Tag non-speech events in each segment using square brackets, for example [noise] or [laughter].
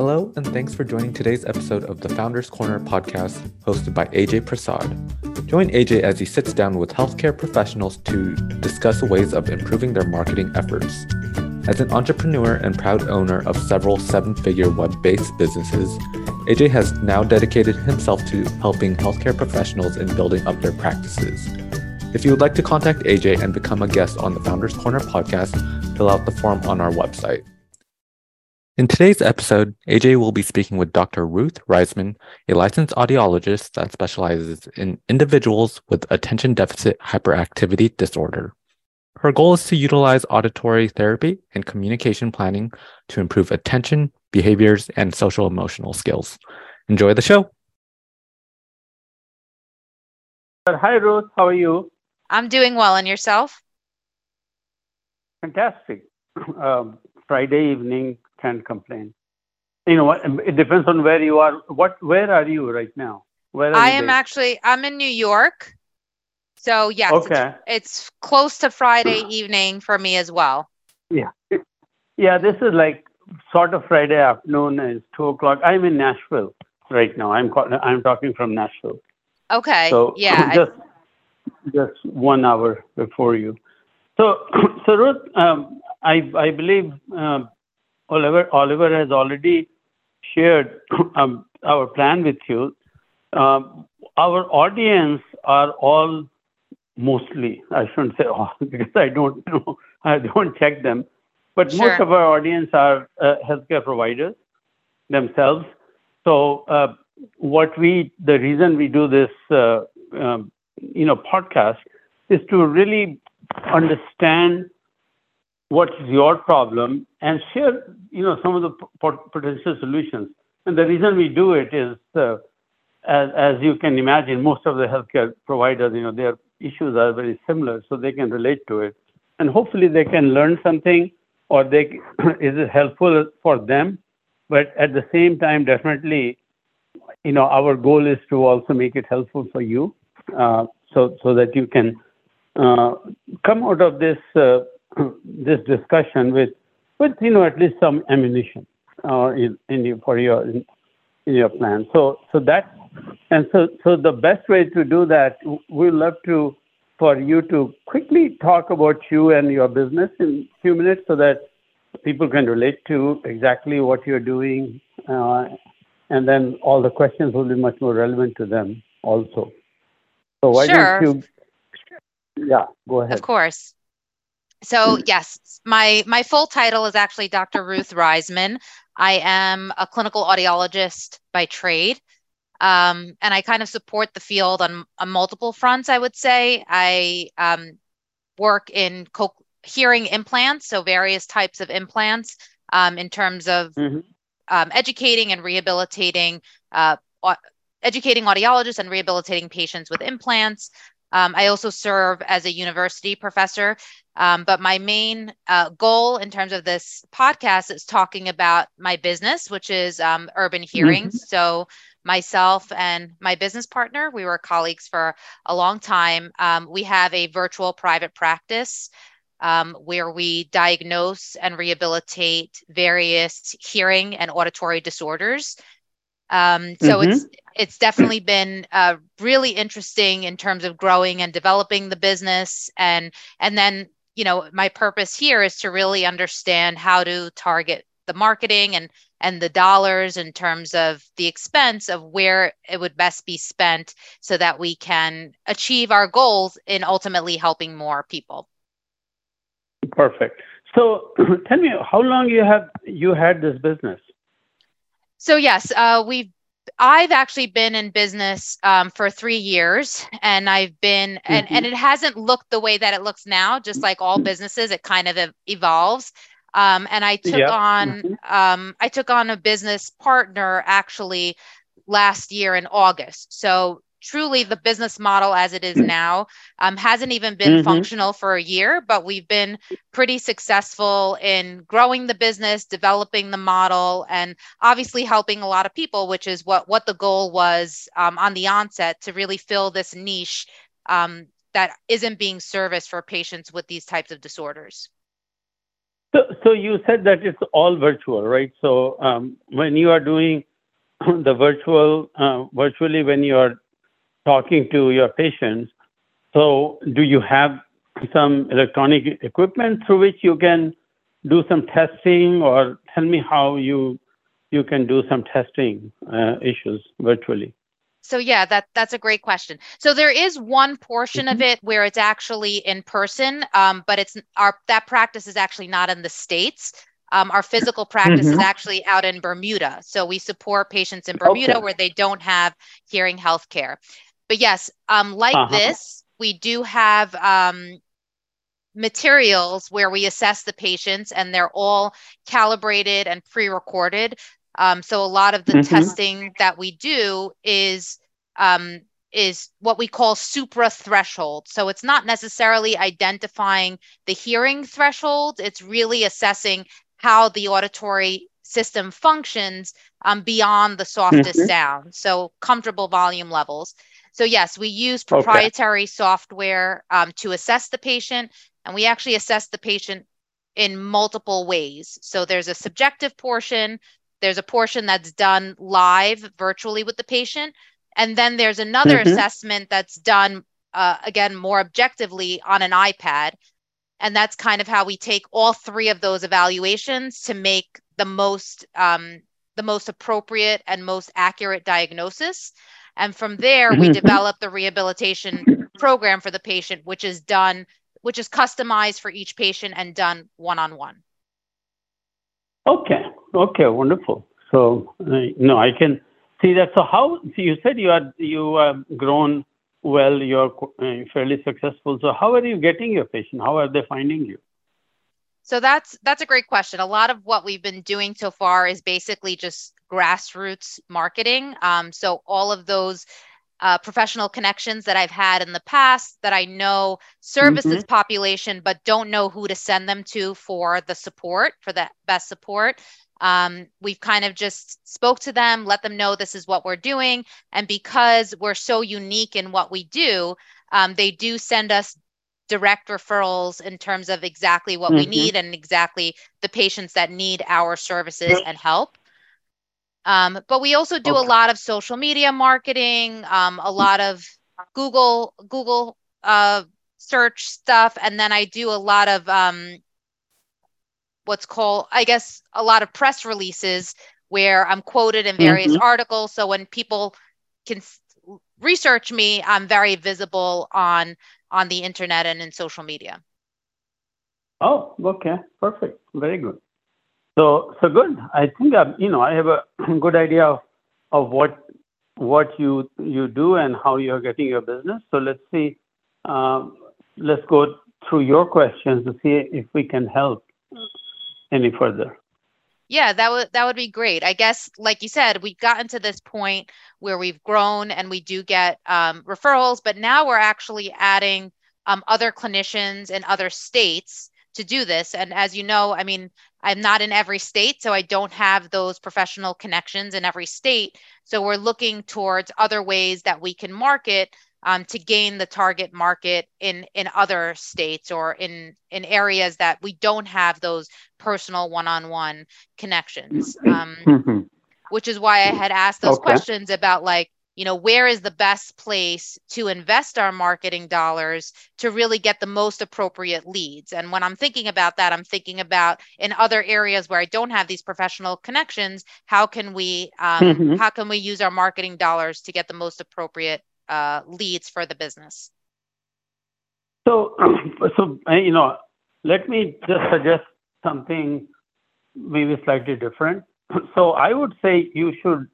Hello, and thanks for joining today's episode of the Founders Corner podcast hosted by Ajay Prasad. Join Ajay as he sits down with healthcare professionals to discuss ways of improving their marketing efforts. As an entrepreneur and proud owner of several seven figure web based businesses, Ajay has now dedicated himself to helping healthcare professionals in building up their practices. If you would like to contact Ajay and become a guest on the Founders Corner podcast, fill out the form on our website. In today's episode, Ajay will be speaking with Dr. Ruth Reisman, a licensed audiologist that specializes in individuals with attention deficit hyperactivity disorder. Her goal is to utilize auditory therapy and communication planning to improve attention, behaviors, and social emotional skills. Enjoy the show. Hi, Ruth. How are you? I'm doing well. And yourself? Fantastic. [clears throat] Um, Friday evening, can't complain. You know? It depends on where you are. What? Where are you right now? Where I am based? actually. I'm in New York. So yes, okay. it's, it's close to Friday evening for me as well. Yeah, yeah. This is like sort of Friday afternoon. It's two o'clock. I'm in Nashville right now. I'm I'm talking from Nashville. Okay. So yeah, [laughs] just I... just one hour before you. So [clears throat] so Ruth, um, I I believe um, Oliver, Oliver has already shared [coughs] um, our plan with you. Um, our audience are all mostly, I shouldn't say all [laughs] because I don't know, I don't check them, but sure. most of our audience are uh, healthcare providers themselves. So, uh, what we, the reason we do this, uh, um, you know, podcast is to really understand what's your problem and share some of the potential solutions. And the reason we do it is uh, as, as you can imagine most of the healthcare providers you know their issues are very similar so they can relate to it. And hopefully they can learn something or they [clears throat] is it helpful for them? But at the same time definitely you know our goal is to also make it helpful for you uh, so so that you can uh, come out of this [clears throat] this discussion with with you know at least some ammunition uh, in, in for your in, in, your plan. So so that and so so the best way to do that, we'd love to for you to quickly talk about you and your business in a few minutes so that people can relate to exactly what you're doing, uh, and then all the questions will be much more relevant to them also. So why sure. don't you? Yeah, go ahead. Of course. So yes, my my full title is actually Dr. Ruth Reisman. I am a clinical audiologist by trade, um, and I kind of support the field on, on multiple fronts. I would say I um, work in co- hearing implants, so various types of implants, um, in terms of mm-hmm. Um, educating and rehabilitating. Uh, educating audiologists and rehabilitating patients with implants. Um, I also serve as a university professor um, but my main uh, goal in terms of this podcast is talking about my business, which is um, Urban Hearing. Mm-hmm. So, myself and my business partner, we were colleagues for a long time. Um, we have a virtual private practice um, where we diagnose and rehabilitate various hearing and auditory disorders. Um, so mm-hmm. it's it's definitely been uh, really interesting in terms of growing and developing the business, and and then you know my purpose here is to really understand how to target the marketing and and the dollars in terms of the expense of where it would best be spent so that we can achieve our goals in ultimately helping more people. Perfect. So [clears throat] tell me how long you have you had this business? So yes uh, we've I've actually been in business um, for three years, and I've been, mm-hmm. and, and it hasn't looked the way that it looks now. Just like all businesses, it kind of evolves. Um, and I took yep. on, mm-hmm. um, I took on a business partner actually last year in August. So truly the business model as it is now um, hasn't even been mm-hmm. functional for a year, but we've been pretty successful in growing the business, developing the model, and obviously helping a lot of people, which is what what the goal was um, on the onset to really fill this niche um, that isn't being serviced for patients with these types of disorders. So, so you said that it's all virtual, right? So um, when you are doing [clears throat] the virtual, uh, virtually when you are talking to your patients, so do you have some electronic equipment through which you can do some testing, or tell me how you you can do some testing uh, issues virtually? So yeah, that that's a great question. So there is one portion mm-hmm. of it where it's actually in person, um, but it's our that practice is actually not in the states. Um, our physical practice mm-hmm. is actually out in Bermuda. So we support patients in Bermuda okay. where they don't have hearing health care. But yes, um, like uh-huh. this, we do have um, materials where we assess the patients and they're all calibrated and pre-recorded um, so a lot of the mm-hmm. testing that we do is um, is what we call supra threshold. So it's not necessarily identifying the hearing threshold. It's really assessing how the auditory system functions um, beyond the softest mm-hmm. sound. So comfortable volume levels. So yes, we use proprietary okay. software um, to assess the patient, and we actually assess the patient in multiple ways. So there's a subjective portion, there's a portion that's done live virtually with the patient. And then there's another mm-hmm. assessment that's done, uh, again, more objectively on an iPad. And that's kind of how we take all three of those evaluations to make the most um, the most appropriate and most accurate diagnosis. And from there, we mm-hmm. develop the rehabilitation program for the patient, which is done, which is customized for each patient and done one on one. Okay. Okay. Wonderful. So, uh, no, I can see that. So, how so you said you are you have grown well. You're uh, fairly successful. So, how are you getting your patient? How are they finding you? So that's that's a great question. A lot of what we've been doing so far is basically just grassroots marketing. Um, so all of those uh, professional connections that I've had in the past that I know service mm-hmm. this population, but don't know who to send them to for the support, for the best support. Um, we've kind of just spoke to them, let them know this is what we're doing. And because we're so unique in what we do, um, they do send us direct referrals in terms of exactly what mm-hmm. we need and exactly the patients that need our services and help. Um, but we also do okay. a lot of social media marketing, um, a lot of Google Google uh, search stuff, and then I do a lot of um, what's called, I guess, a lot of press releases where I'm quoted in various mm-hmm. articles. So when people can research me, I'm very visible on on the internet and in social media. Oh, okay, perfect, very good. So, so good. I think uh, you know I have a [clears throat] good idea of, of what what you you do and how you're getting your business. So let's see. Um, let's go through your questions to see if we can help any further. Yeah, that would that would be great. I guess, like you said, we've gotten to this point where we've grown and we do get um, referrals, but now we're actually adding um, other clinicians in other states to do this. And as you know, I mean, I'm not in every state, so I don't have those professional connections in every state. So we're looking towards other ways that we can market um, to gain the target market in in other states or in in areas that we don't have those personal one-on-one connections. Um, mm-hmm. Which is why I had asked those okay. questions about like you know where is the best place to invest our marketing dollars to really get the most appropriate leads and when i'm thinking about that i'm thinking about in other areas where i don't have these professional connections how can we um, mm-hmm. how can we use our marketing dollars to get the most appropriate uh, leads for the business so [clears throat] so you know let me just suggest something maybe slightly different [clears throat] so i would say you should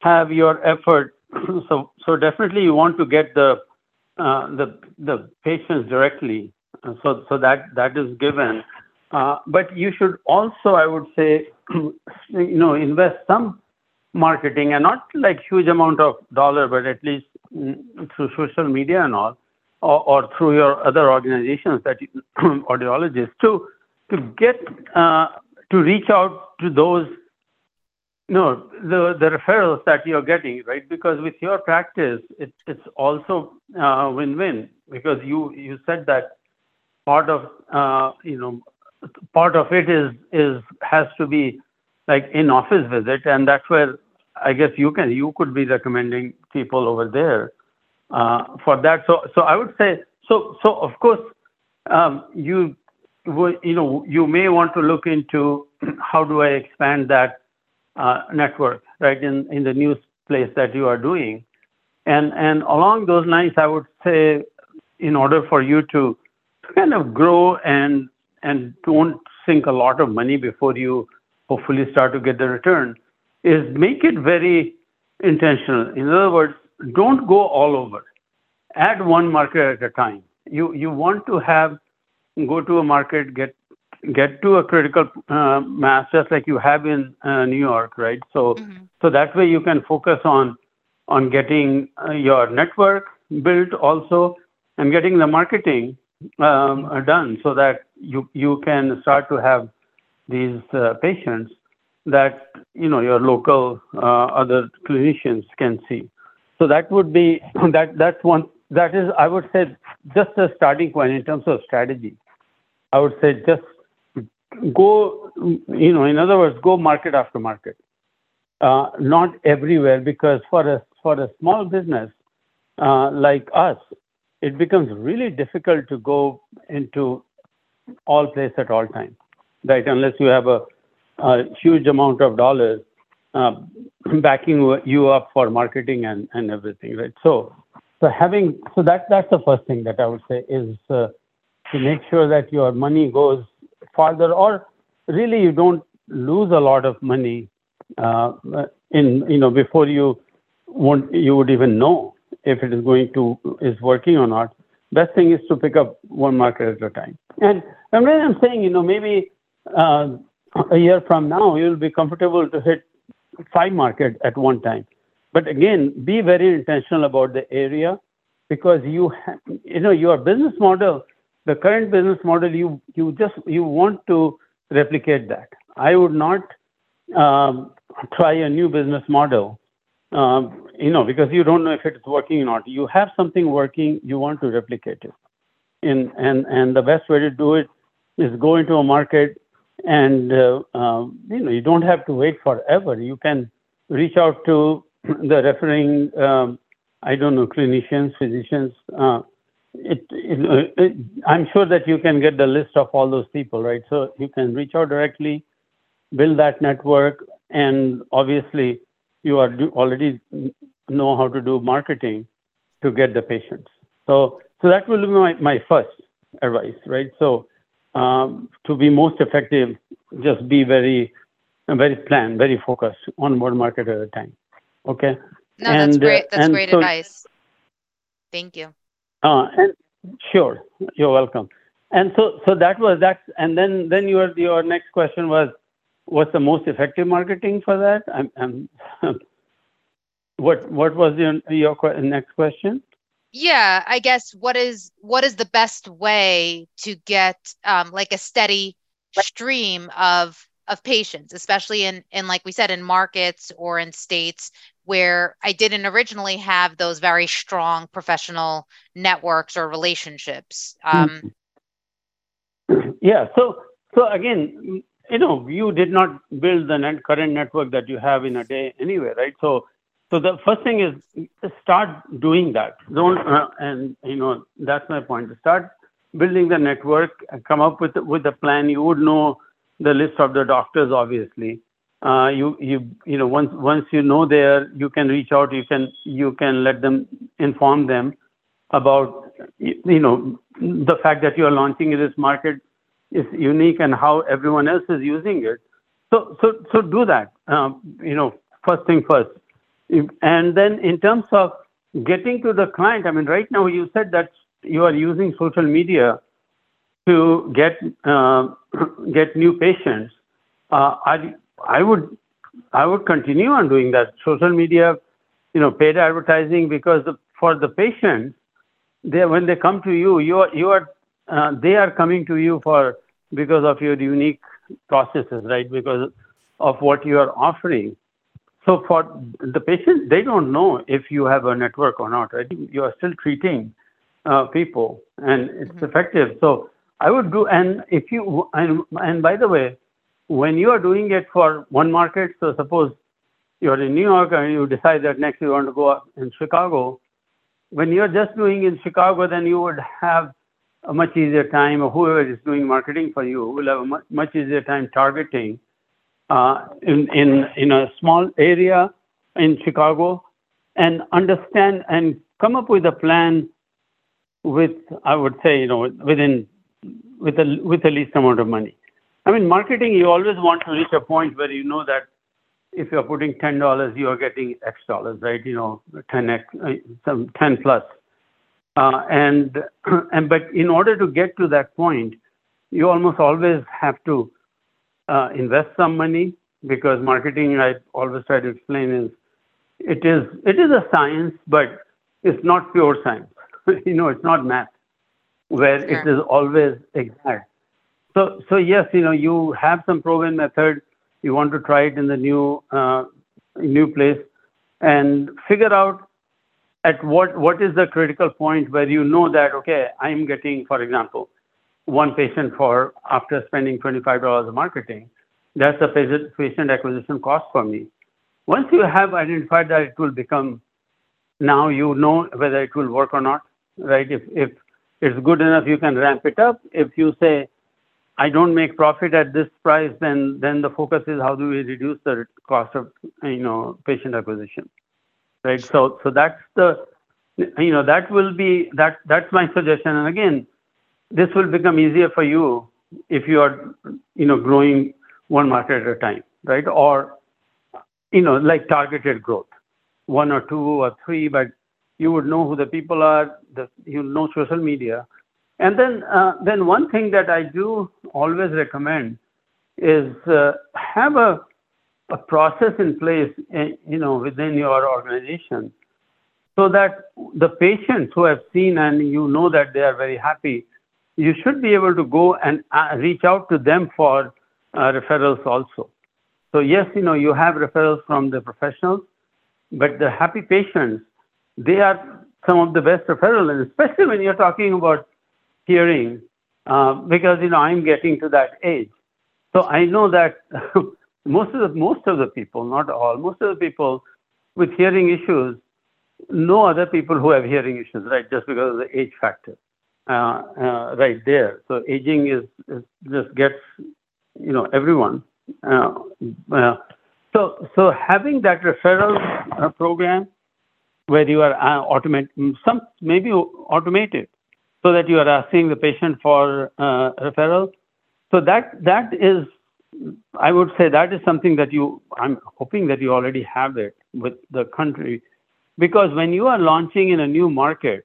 have your effort [clears throat] so so definitely you want to get the uh, the the patients directly. So so that that is given. Uh, but you should also, I would say, you know, invest some marketing and not like huge amount of dollar, but at least through social media and all, or, or through your other organizations that you, [clears throat] audiologists to to get uh, to reach out to those no, the the referrals that you're getting, right? Because with your practice, it, it's also uh, win-win because you you said that part of uh, you know part of it is is has to be like in office visit, and that's where I guess you can you could be recommending people over there uh, for that. So so I would say so so of course um, you you know you may want to look into [clears throat] how do I expand that uh, network right in in the new place that you are doing, and and along those lines I would say in order for you to kind of grow and and don't sink a lot of money before you hopefully start to get the return is make it very intentional. In other words, don't go all over. Add one market at a time. You you want to have go to a market, get get to a critical uh, mass, just like you have in uh, New York, right? So mm-hmm. so that way you can focus on on getting uh, your network built also and getting the marketing um, done so that you you can start to have these uh, patients that you know your local uh, other clinicians can see. So that would be [coughs] that that's one that is I would say just a starting point in terms of strategy. I would say just go you know in other words go market after market, uh, not everywhere because for a for a small business uh, like us, it becomes really difficult to go into all place at all time, right? Unless you have a a huge amount of dollars uh, backing you up for marketing and, everything, right? So, so having so that that's the first thing that I would say is uh, to make sure that your money goes farther, or really you don't lose a lot of money uh, in you know before you would even know if it is going to is working or not. Best thing is to pick up one market at a time. When I'm saying you know maybe a year from now, you'll be comfortable to hit five market at one time. But again, be very intentional about the area because you ha- you know your business model, the current business model, you you just you want to replicate that. I would not um, try a new business model, um, you know, because you don't know if it's working or not. You have something working, you want to replicate it. In, and and the best way to do it is go into a market and uh, uh, you know you don't have to wait forever. You can reach out to the referring um, I don't know clinicians, physicians. Uh, it, it, it, I'm sure that you can get the list of all those people, right? So you can reach out directly, build that network, and obviously you are do, already know how to do marketing to get the patients. So so that will be my, my first advice, right? So to be most effective, just be very, very planned, very focused on one market at a time. Okay. No, that's uh, great. That's great advice. Thank you. Uh, and sure, you're welcome. And so, so that was that. And then, then your your next question was, what's the most effective marketing for that? [laughs] What what was your your next question? Yeah i guess what is what is the best way to get um, like a steady stream of of patients especially in in like we said in markets or in states where i didn't originally have those very strong professional networks or relationships um, yeah so so again you know you did not build the net, current network that you have in a day anyway right? So so the first thing is start doing that. Don't uh, and you know that's my point. Start building the network. Come up with with a plan. You would know the list of the doctors, obviously. Uh, you you you know once once you know there, you can reach out. You can you can let them inform them about you know the fact that you are launching in this market is unique and how everyone else is using it. So so so do that. Um, you know first thing first and then in terms of getting to the client, I mean, right now you said that you are using social media to get uh, [clears throat] get new patients. Uh, I I would I would continue on doing that. Social media, you know, paid advertising because the, for the patients, they when they come to you, you are you are uh, they are coming to you for because of your unique processes, right? Because of what you are offering. So for the patient, they don't know if you have a network or not, right? You are still treating uh, people and it's mm-hmm. effective. So I would do, and if you, and, and by the way, when you are doing it for one market, so suppose you're in New York and you decide that next you want to go up in Chicago, when you're just doing in Chicago, then you would have a much easier time, or whoever is doing marketing for you will have a much, much easier time targeting in, in, in a small area in Chicago and understand and come up with a plan with, I would say, you know, within, with a with the least amount of money. I mean, marketing, you always want to reach a point where you know that if you're putting $10, you are getting X dollars, right? You know, 10X, uh, some 10 plus. Uh, and, [clears throat] and, but in order to get to that point, you almost always have to uh, invest some money because marketing, I always try to explain is, it is, it is a science, but it's not pure science. [laughs] you know, it's not math where sure. it is always exact. So, so yes, you know, you have some proven method. You want to try it in the new, uh, new place, and figure out at what what is the critical point where you know that okay, I am getting, for example, one patient for after spending twenty five dollars of marketing. That's the patient patient acquisition cost for me. Once you have identified that, it will become now you know whether it will work or not, right? If if it's good enough, you can ramp it up. If you say I don't make profit at this price, then then the focus is how do we reduce the cost of you know patient acquisition, right? So so that's the you know that will be that that's my suggestion. And again, this will become easier for you if you are you know growing one market at a time, right? Or you know like targeted growth, one or two or three, but you would know who the people are. The, you know social media and then, uh, then one thing that I do always recommend is uh, have a, a process in place, uh, you know, within your organization, so that the patients who have seen and you know that they are very happy, you should be able to go and uh, reach out to them for uh, referrals also. So yes, you know, you have referrals from the professionals, but the happy patients, they are some of the best referrals, and especially when you're talking about hearing uh, because you know I'm getting to that age. So I know that [laughs] most of the most of the people, not all, most of the people with hearing issues know other people who have hearing issues, right? Just because of the age factor, uh, uh, right there. So aging is, is, just gets you know everyone. Uh, uh, so so having that referral uh, program where you are automate some maybe automated so that you are asking the patient for uh, referral. So that that is, I would say that is something that you, I'm hoping that you already have it with the country, because when you are launching in a new market,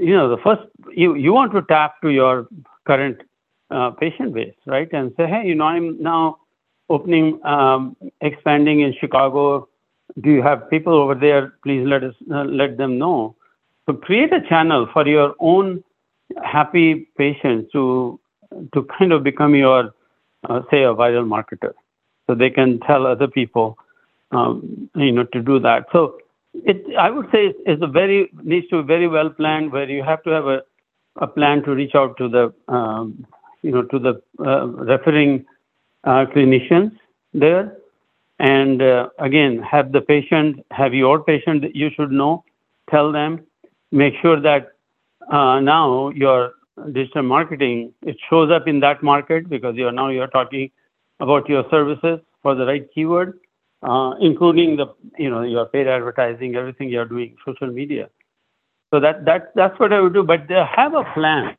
you know, the first, you, you want to tap to your current uh, patient base, right? And say, hey, you know, I'm now opening, um, expanding in Chicago. Do you have people over there? Please let us uh, let them know. So create a channel for your own happy patients to to kind of become your uh, say a viral marketer so they can tell other people um, you know to do that so it i would say it's a very needs to be very well planned where you have to have a, a plan to reach out to the um, you know to the uh, referring uh, clinicians there. And uh, again have the patient have your patient you should know tell them make sure that uh, now your digital marketing, it shows up in that market because you're now you're talking about your services for the right keyword, including the, you know, your paid advertising, everything you're doing, social media. So that, that, that's what I would do, but they have a plan.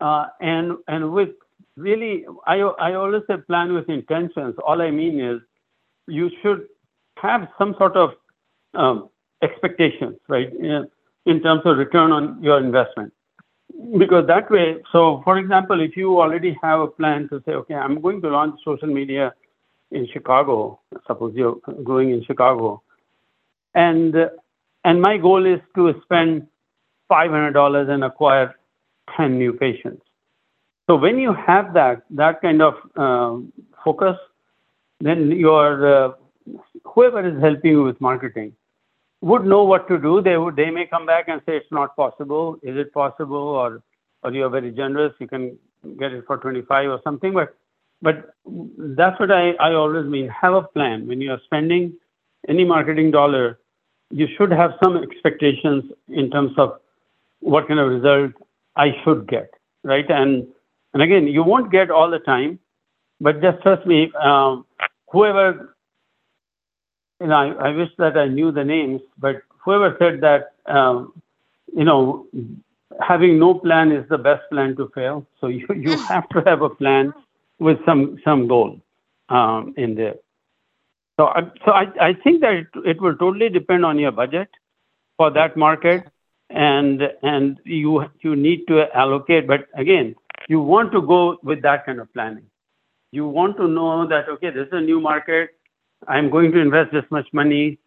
Uh, and, and with really, I, I always say plan with intentions. All I mean is you should have some sort of um, expectations, right? in terms of return on your investment. Because that way, so for example, if you already have a plan to say, okay, I'm going to launch social media in Chicago, suppose you're growing in Chicago, and and my goal is to spend $500 and acquire 10 new patients. So when you have that that kind of um, focus, then your uh, whoever is helping you with marketing would know what to do. They would they may come back and say it's not possible. Is it possible? Or or you're very generous, you can get it for 25 or something. But but that's what I, I always mean. Have a plan. When you're spending any marketing dollar, you should have some expectations in terms of what kind of result I should get, right? And and again, you won't get all the time, but just trust me. Um, whoever, you know, I, I wish that I knew the names, but whoever said that, um, you know, having no plan is the best plan to fail. So you you have to have a plan with some some goal um, in there. So I, so I, I think that it, it will totally depend on your budget for that market, and and you you need to allocate. But again, you want to go with that kind of planning. You want to know that okay, this is a new market. I'm going to invest this much money,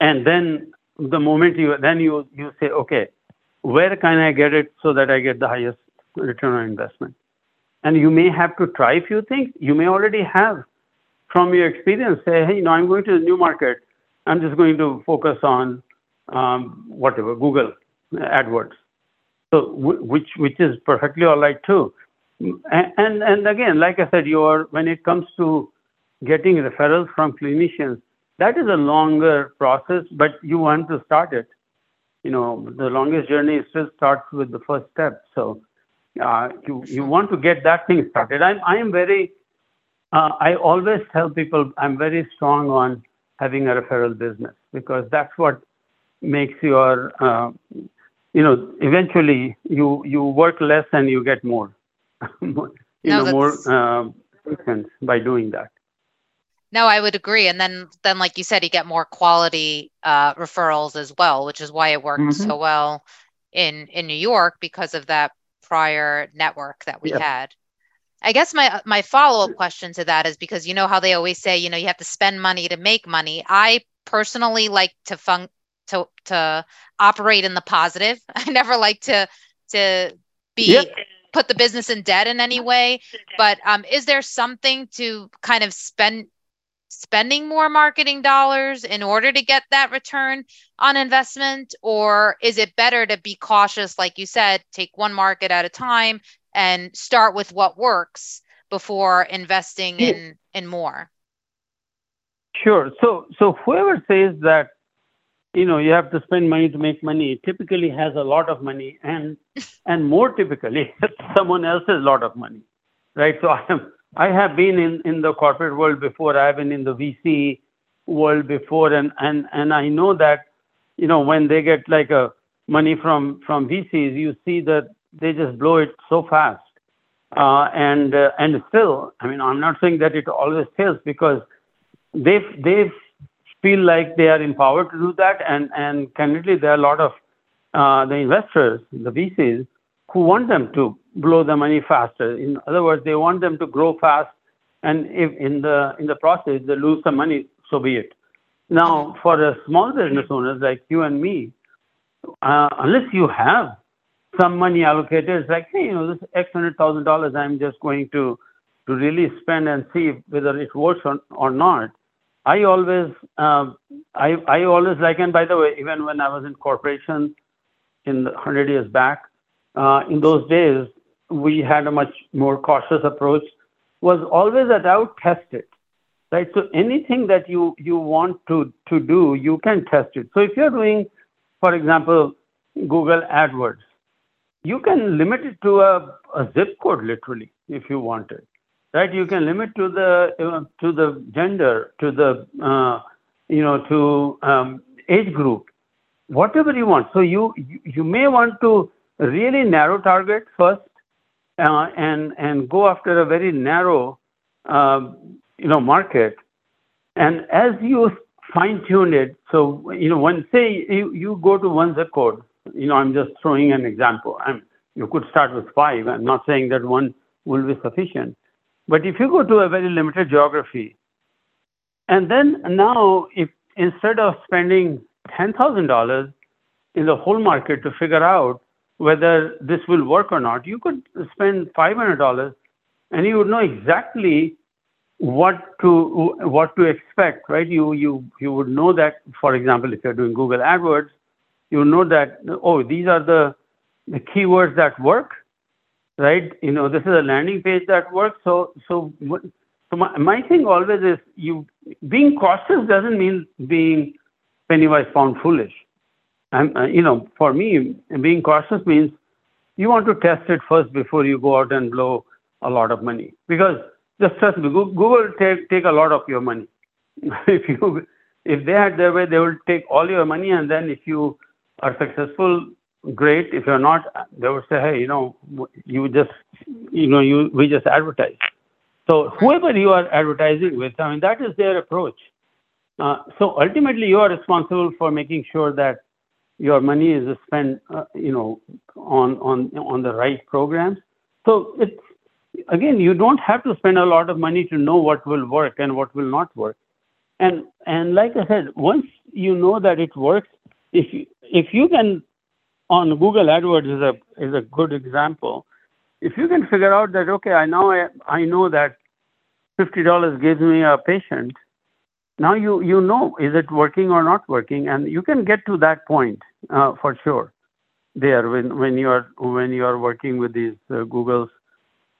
and then the moment you then you you say okay, where can I get it so that I get the highest return on investment? And you may have to try a few things. You may already have from your experience say, hey, you know, I'm going to the new market. I'm just going to focus on um, whatever Google AdWords. So which which is perfectly all right too. And, and and again, like I said, you are when it comes to getting referrals from clinicians, that is a longer process, but you want to start it. You know, the longest journey still starts with the first step. So uh, you you want to get that thing started. I'm I am very uh, I always tell people I'm very strong on having a referral business because that's what makes your, uh, you know, eventually you you work less and you get more, [laughs] you no, know, more uh, by doing that. No, I would agree. And then, then like you said, you get more quality uh, referrals as well, which is why it worked mm-hmm. so well in in New York because of that prior network that we yep. had. I guess my my follow up question to that is because you know how they always say you know you have to spend money to make money. I personally like to fun to to operate in the positive. [laughs] I never like to to be yep. put the business in debt in any way. But um, is there something to kind of spend spending more marketing dollars in order to get that return on investment? Or is it better to be cautious like you said take one market at a time and start with what works before investing in in more? Sure. So so whoever says that you know you have to spend money to make money typically has a lot of money and and more typically [laughs] someone else's lot of money right? So i am i have been in in the corporate world before i've been in the vc world before and and and i know that you know when they get like a money from from vcs you see that they just blow it so fast. Uh, and uh, and still, I mean, I'm not saying that it always fails because they they feel like they are empowered to do that, and and candidly, there are a lot of uh, the investors, the VCs, who want them to blow the money faster. In other words, they want them to grow fast, and if in the in the process they lose some money, so be it. Now, for small business owners like you and me, uh, unless you have some money allocated. It's like, hey, you know, this X hundred thousand dollars, I'm just going to to really spend and see whether it works or, or not. I always, uh, I I always like, and by the way, even when I was in corporation in the hundred years back, uh, in those days we had a much more cautious approach. Was always that would test it, right? So anything that you you want to to do, you can test it. So if you're doing, for example, Google AdWords, you can limit it to a, a zip code literally if you want it right you can limit to the to the gender to the uh, you know to um, age group whatever you want so you you may want to really narrow target first uh, and and go after a very narrow uh, you know market and as you fine tune it so you know when say you, you go to one zip code you know, I'm just throwing an example. I'm, you could start with five. I'm not saying that one will be sufficient. But if you go to a very limited geography, and then now, if instead of spending $10,000 in the whole market to figure out whether this will work or not, you could spend $500 and you would know exactly what to what to expect, right? You you you would know that, for example, if you're doing Google AdWords, you know that, oh, these are the, the keywords that work. right? You know, this is a landing page that works. So, so, so my, my thing always is you being cautious doesn't mean being pennywise pound foolish. And uh, you know, for me, being cautious means you want to test it first before you go out and blow a lot of money. Because just trust me, Google take take a lot of your money. [laughs] if you if they had their way, they will take all your money, and then if you are successful, great. If you're not, they would say, hey, you know, you just, you know, you we just advertise. So whoever you are advertising with, I mean, that is their approach. Uh, so ultimately, you are responsible for making sure that your money is spent, uh, you know, on on on the right programs. So it's again, you don't have to spend a lot of money to know what will work and what will not work. And and like I said, once you know that it works, if you, if you can, on Google AdWords is a is a good example. If you can figure out that okay, I now I, I know that fifty dollars gives me a patient. Now you you know is it working or not working, and you can get to that point uh, for sure. There when when you are when you are working with these uh, Google's,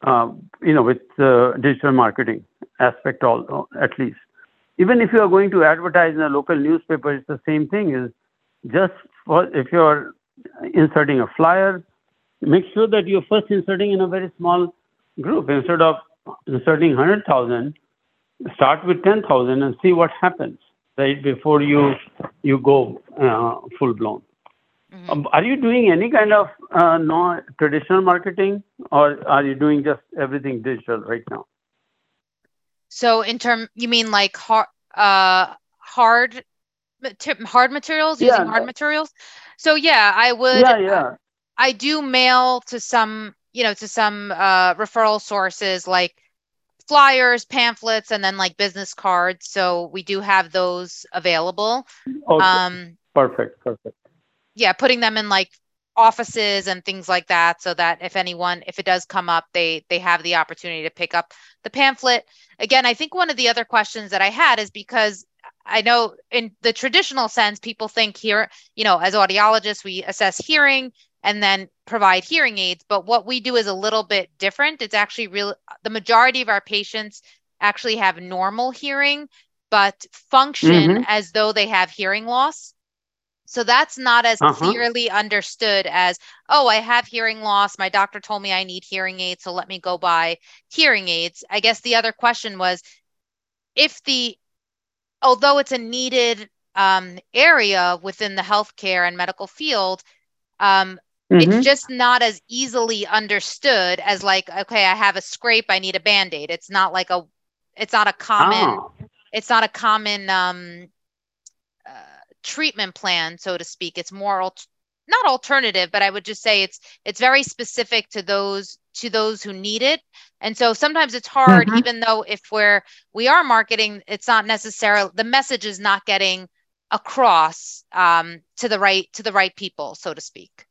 uh, you know, with uh, digital marketing aspect all at least even if you are going to advertise in a local newspaper, it's the same thing. Is just for if you're inserting a flyer, make sure that you're first inserting in a very small group instead of inserting hundred thousand. Start with ten thousand and see what happens right before you you go uh, full blown. Mm-hmm. Um, are you doing any kind of uh, no traditional marketing, or are you doing just everything digital right now? So in term, you mean like hard, uh, hard, hard materials yeah. using hard materials? So yeah, I would. Yeah, yeah. I do mail to some, you know, to some uh, referral sources like flyers, pamphlets, and then like business cards. So we do have those available. Okay. Um, perfect. Perfect. Yeah, putting them in like offices and things like that so that if anyone if it does come up they they have the opportunity to pick up the pamphlet. Again i think one of the other questions that i had is because i know in the traditional sense people think here you know as audiologists we assess hearing and then provide hearing aids but what we do is a little bit different. It's actually real the majority of our patients actually have normal hearing but function mm-hmm. as though they have hearing loss so that's not as uh-huh. clearly understood as, oh, I have hearing loss. My doctor told me I need hearing aids, so let me go buy hearing aids. I guess the other question was if the, although it's a needed um, area within the healthcare and medical field, um, mm-hmm. it's just not as easily understood as like, okay, I have a scrape, I need a band aid. It's not like a, it's not a common, oh. it's not a common, um, treatment plan, so to speak. It's more al- not alternative, but I would just say it's it's very specific to those to those who need it. And so sometimes it's hard, mm-hmm. even though if we're we are marketing, it's not necessarily the message is not getting across um, to the right to the right people, so to speak.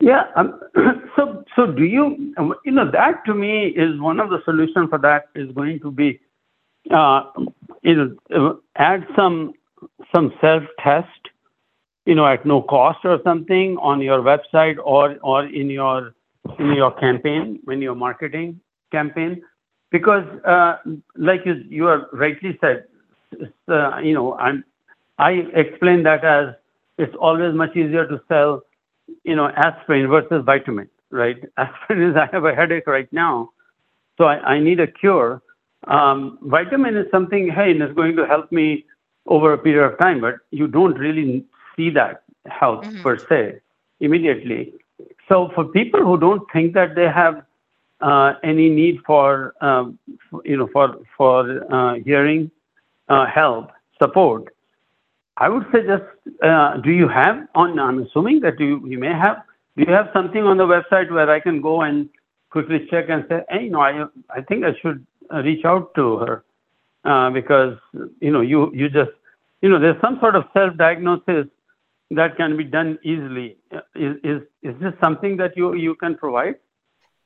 Yeah. Um, [clears throat] so so do you you know that to me is one of the solutions for that is going to be uh, you know add some some self-test, you know, at no cost or something on your website or or in your in your campaign when you're marketing campaign, because uh, like you you are rightly said, uh, you know, I'm I explain that as it's always much easier to sell, you know, aspirin versus vitamin, right? [laughs] Aspirin is I have a headache right now, so I, I need a cure. Um, vitamin is something, hey, it's going to help me over a period of time, but you don't really see that health mm-hmm. per se immediately. So for people who don't think that they have uh, any need for, um, you know, for for uh, hearing uh, help support, I would say just uh, do you have on? I'm assuming that you you may have. Do you have something on the website where I can go and quickly check and say, hey, no, I I think I should reach out to her uh, because you know you you just you know there's some sort of self-diagnosis that can be done easily. Is is is this something that you you can provide?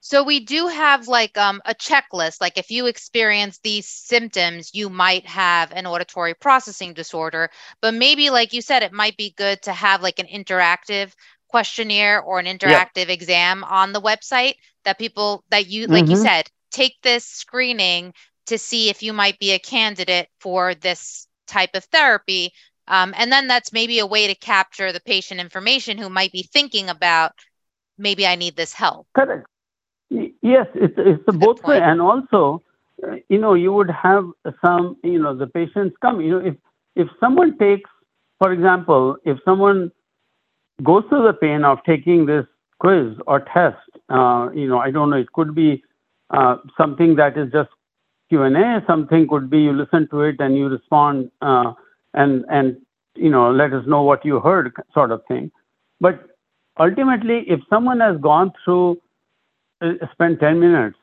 So we do have like um, a checklist. Like if you experience these symptoms, you might have an auditory processing disorder. But maybe, like you said, it might be good to have like an interactive questionnaire or an interactive yeah. exam on the website that people that you like mm-hmm. you said take this screening to see if you might be a candidate for this type of therapy. Um, and then that's maybe a way to capture the patient information who might be thinking about maybe i need this help. Correct. Yes it's, it's both way. and also uh, you know you would have some you know the patients come you know if if someone takes for example if someone goes through the pain of taking this quiz or test, uh, you know, I don't know, it could be uh, something that is just Q&A, something could be you listen to it and you respond uh, and, and, you know, let us know what you heard sort of thing. But ultimately, if someone has gone through, uh, spent 10 minutes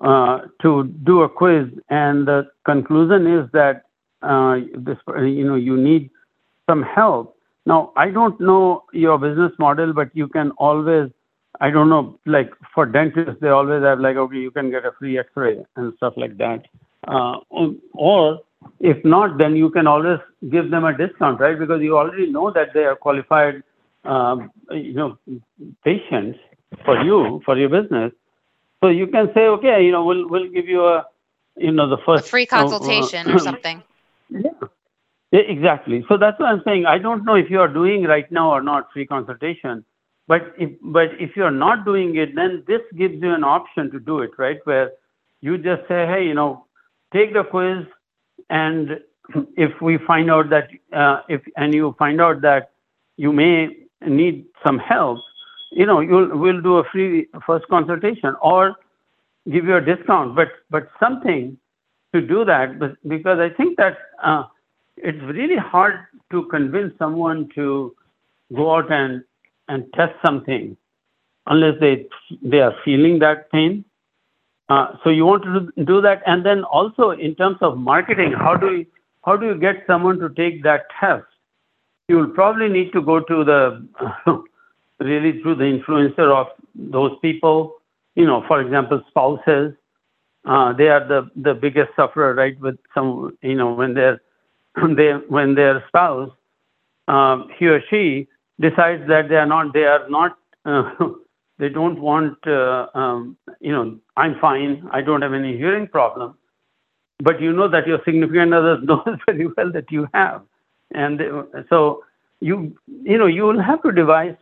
uh, to do a quiz and the conclusion is that this, you know, you need some help, now, I don't know your business model, but you can always, I don't know, like for dentists, they always have like, okay, you can get a free x-ray and stuff like that. Uh, or if not, then you can always give them a discount, right? Because you already know that they are qualified, um, you know, patients for you, for your business. So you can say, okay, you know, we'll, we'll give you a, you know, the first a free consultation uh, or something. [clears throat] Yeah. Exactly. So that's what I'm saying. I don't know if you are doing right now or not free consultation, but if but if you're not doing it, then this gives you an option to do it, right? Where you just say, hey, you know, take the quiz, and [clears throat] if we find out that uh, if and you find out that you may need some help, you know, you'll we'll do a free first consultation or give you a discount, but but something to do that, because I think that. Uh, it's really hard to convince someone to go out and, and test something unless they they are feeling that pain. Uh, so you want to do that, and then also in terms of marketing, how do you how do you get someone to take that test? You will probably need to go to the [laughs] really through the influencer of those people. You know, for example, spouses. Uh, they are the the biggest sufferer, right? With some, you know, when they're [clears throat] they, when their spouse, um, he or she, decides that they are not, they are not, uh, [laughs] they don't want, uh, um, you know, I'm fine, I don't have any hearing problem, but you know that your significant other [laughs] knows very well that you have, and so you, you know, you will have to devise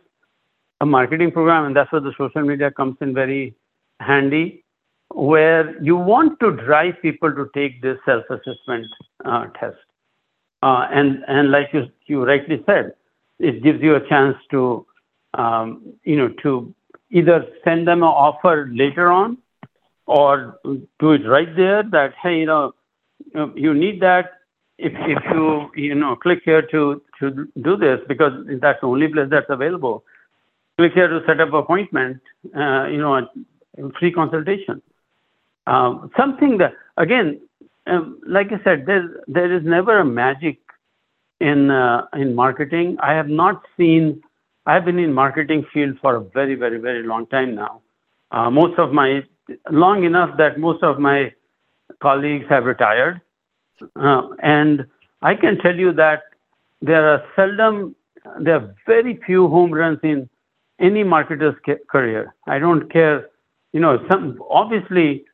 a marketing program, and that's where the social media comes in very handy where you want to drive people to take this self-assessment uh, test. Uh, and and like you you rightly said, it gives you a chance to um, you know to either send them an offer later on or do it right there that hey you know you need that. If if you you know click here to to do this because that's the only place that's available click here to set up appointment uh, you know free consultation. Um, something that again um, like I said, there there is never a magic in uh, in marketing. I have not seen. I have been in marketing field for a very very very long time now. Uh, most of my long enough that most of my colleagues have retired, uh, and I can tell you that there are seldom there are very few home runs in any marketer's career. I don't care. You know, some obviously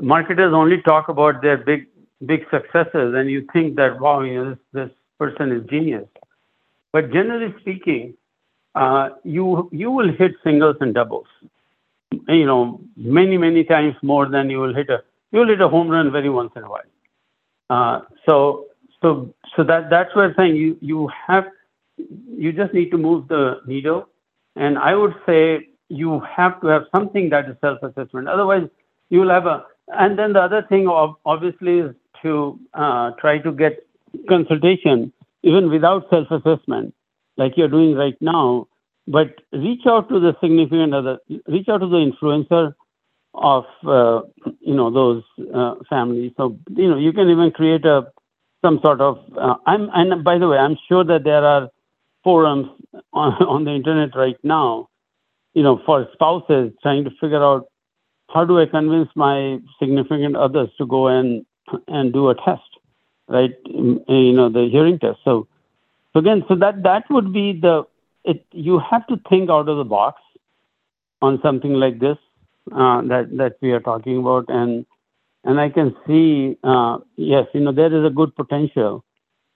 marketers only talk about their big big successes and you think that wow you know this, this person is genius. But generally speaking uh, you you will hit singles and doubles. You know many many times more than you will hit a you will hit a home run very once in a while. Uh, so so so that that's where I'm saying you you have you just need to move the needle. And I would say you have to have something that is self-assessment. Otherwise you will have a and then the other thing obviously is to uh, try to get consultation even without self-assessment, like you're doing right now, but reach out to the significant other, reach out to the influencer of uh, you know those uh, families. So you know you can even create a some sort of. Uh, I'm and by the way, I'm sure that there are forums on, [laughs] on the internet right now, you know, for spouses trying to figure out how do I convince my significant others to go and and do a test, right? You know, the hearing test. So, so again, so that that would be the it you have to think out of the box on something like this uh, that that we are talking about, and and I can see uh, yes, you know there is a good potential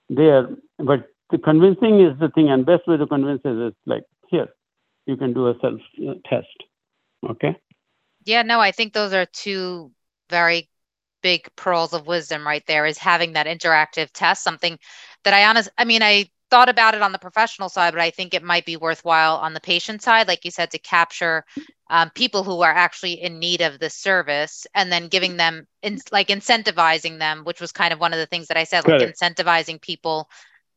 there, but the convincing is the thing, and best way to convince is, is like here, you can do a self uh, test. Okay. Yeah, no, I think those are two very big pearls of wisdom right there is having that interactive test, something that I honest I mean, I thought about it on the professional side, but I think it might be worthwhile on the patient side, like you said, to capture um, people who are actually in need of the service and then giving them in, like incentivizing them, which was kind of one of the things that I said, like incentivizing people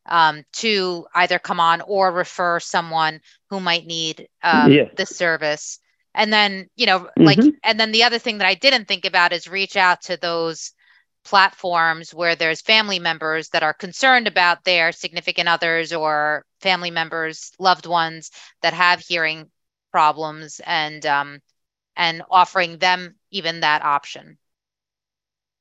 um, to either come on or refer someone who might need um, yes. the service. And then, you know, mm-hmm. like, and then the other thing that I didn't think about is reach out to those platforms where there's family members that are concerned about their significant others or family members, loved ones that have hearing problems, and um, and offering them even that option.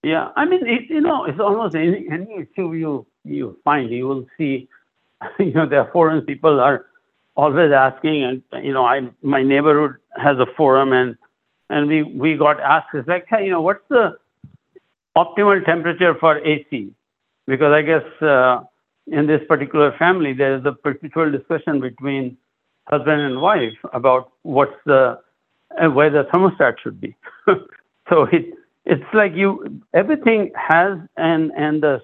Yeah, I mean, it, you know, it's almost any any issue you you find, you will see, [laughs] you know, there are forums people are always asking, and you know, I my neighborhood has a forum, and and we we got asked, it's like, hey, you know, what's the optimal temperature for AC, because I guess uh, in this particular family there is a perpetual discussion between husband and wife about what's the uh, where the thermostat should be. [laughs] so it it's like you everything has and and the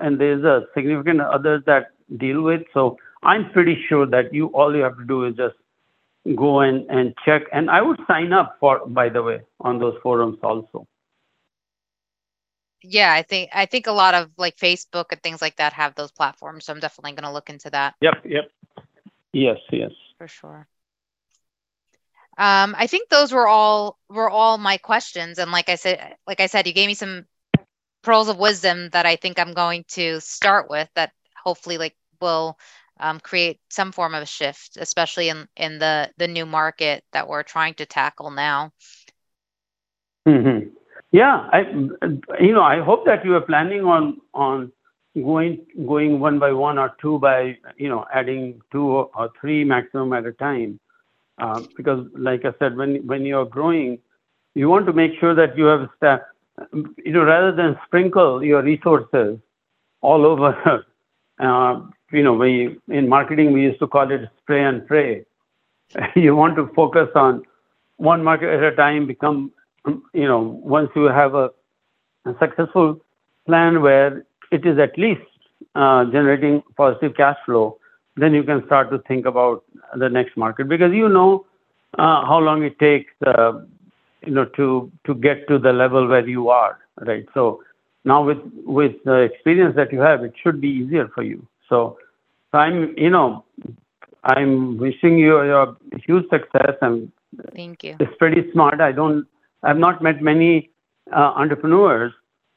and there's a significant others that deal with. So I'm pretty sure that you all you have to do is just go and and check. And I would sign up for by the way on those forums also. Yeah i think i think a lot of like facebook and things like that have those platforms so i'm definitely going to look into that. Yep yep. Yes yes. For sure. Um i think those were all were all my questions. And like i said like i said you gave me some pearls of wisdom that i think i'm going to start with that hopefully like will um, create some form of shift especially in in the the new market that we're trying to tackle now mm-hmm. Yeah, I, you know, I hope that you are planning on on going going one by one or two by you know adding two or three maximum at a time, uh, because like I said, when when you are growing, you want to make sure that you have staff, you know, rather than sprinkle your resources all over. [laughs] Uh, you know, we in marketing we used to call it spray and pray. [laughs] you want to focus on one market at a time, become you know, once you have a, a successful plan where it is at least uh, generating positive cash flow, then you can start to think about the next market because you know uh, how long it takes, uh, you know, to to get to the level where you are, right? So now with with the experience that you have, it should be easier for you. So, I'm, you know, I'm wishing you a huge success. and thank you. It's pretty smart. I don't I've not met many uh, entrepreneurs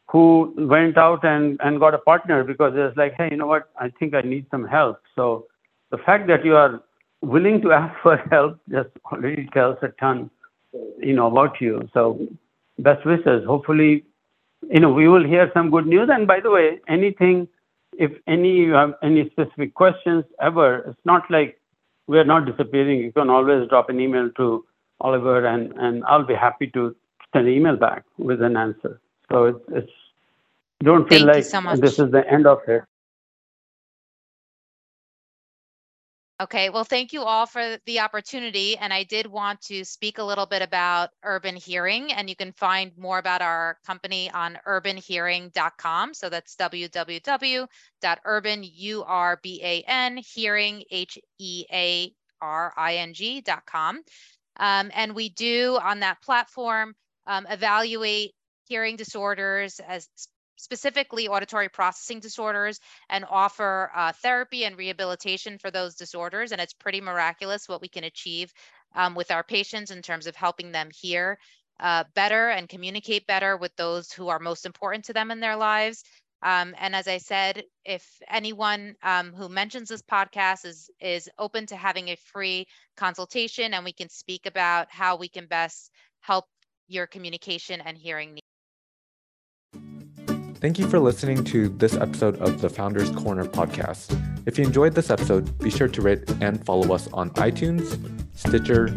who went out and, and got a partner because it's like, hey, you know what? I think I need some help. So the fact that you are willing to ask for help just already tells a ton, you know, about you. So best wishes. Hopefully, you know, we will hear some good news. And by the way, anything, if any you have any specific questions ever, it's not like we are not disappearing. You can always drop an email to Oliver, and, and I'll be happy to send an email back with an answer. So it's, it's don't feel Thank like so this is the end of it. Okay, well, thank you all for the opportunity. And I did want to speak a little bit about Urban Hearing, and you can find more about our company on urbanhearing.com. So that's www.urban, U-R-B-A-N, hearing, H-E-A-R-I-N-G.com. Um, and we do on that platform um, evaluate hearing disorders as specifically auditory processing disorders and offer uh, therapy and rehabilitation for those disorders. And it's pretty miraculous what we can achieve um, with our patients in terms of helping them hear uh, better and communicate better with those who are most important to them in their lives. Um, and as I said, if anyone um, who mentions this podcast is is open to having a free consultation, and we can speak about how we can best help your communication and hearing needs. Thank you for listening to this episode of the Founders Corner podcast. If you enjoyed this episode, be sure to rate and follow us on iTunes, Stitcher,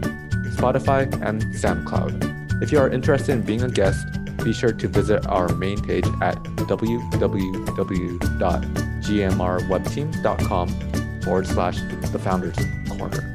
Spotify, and SoundCloud. If you are interested in being a guest, be sure to visit our main page at www.gmrwebteam.com forward slash the Founders Corner.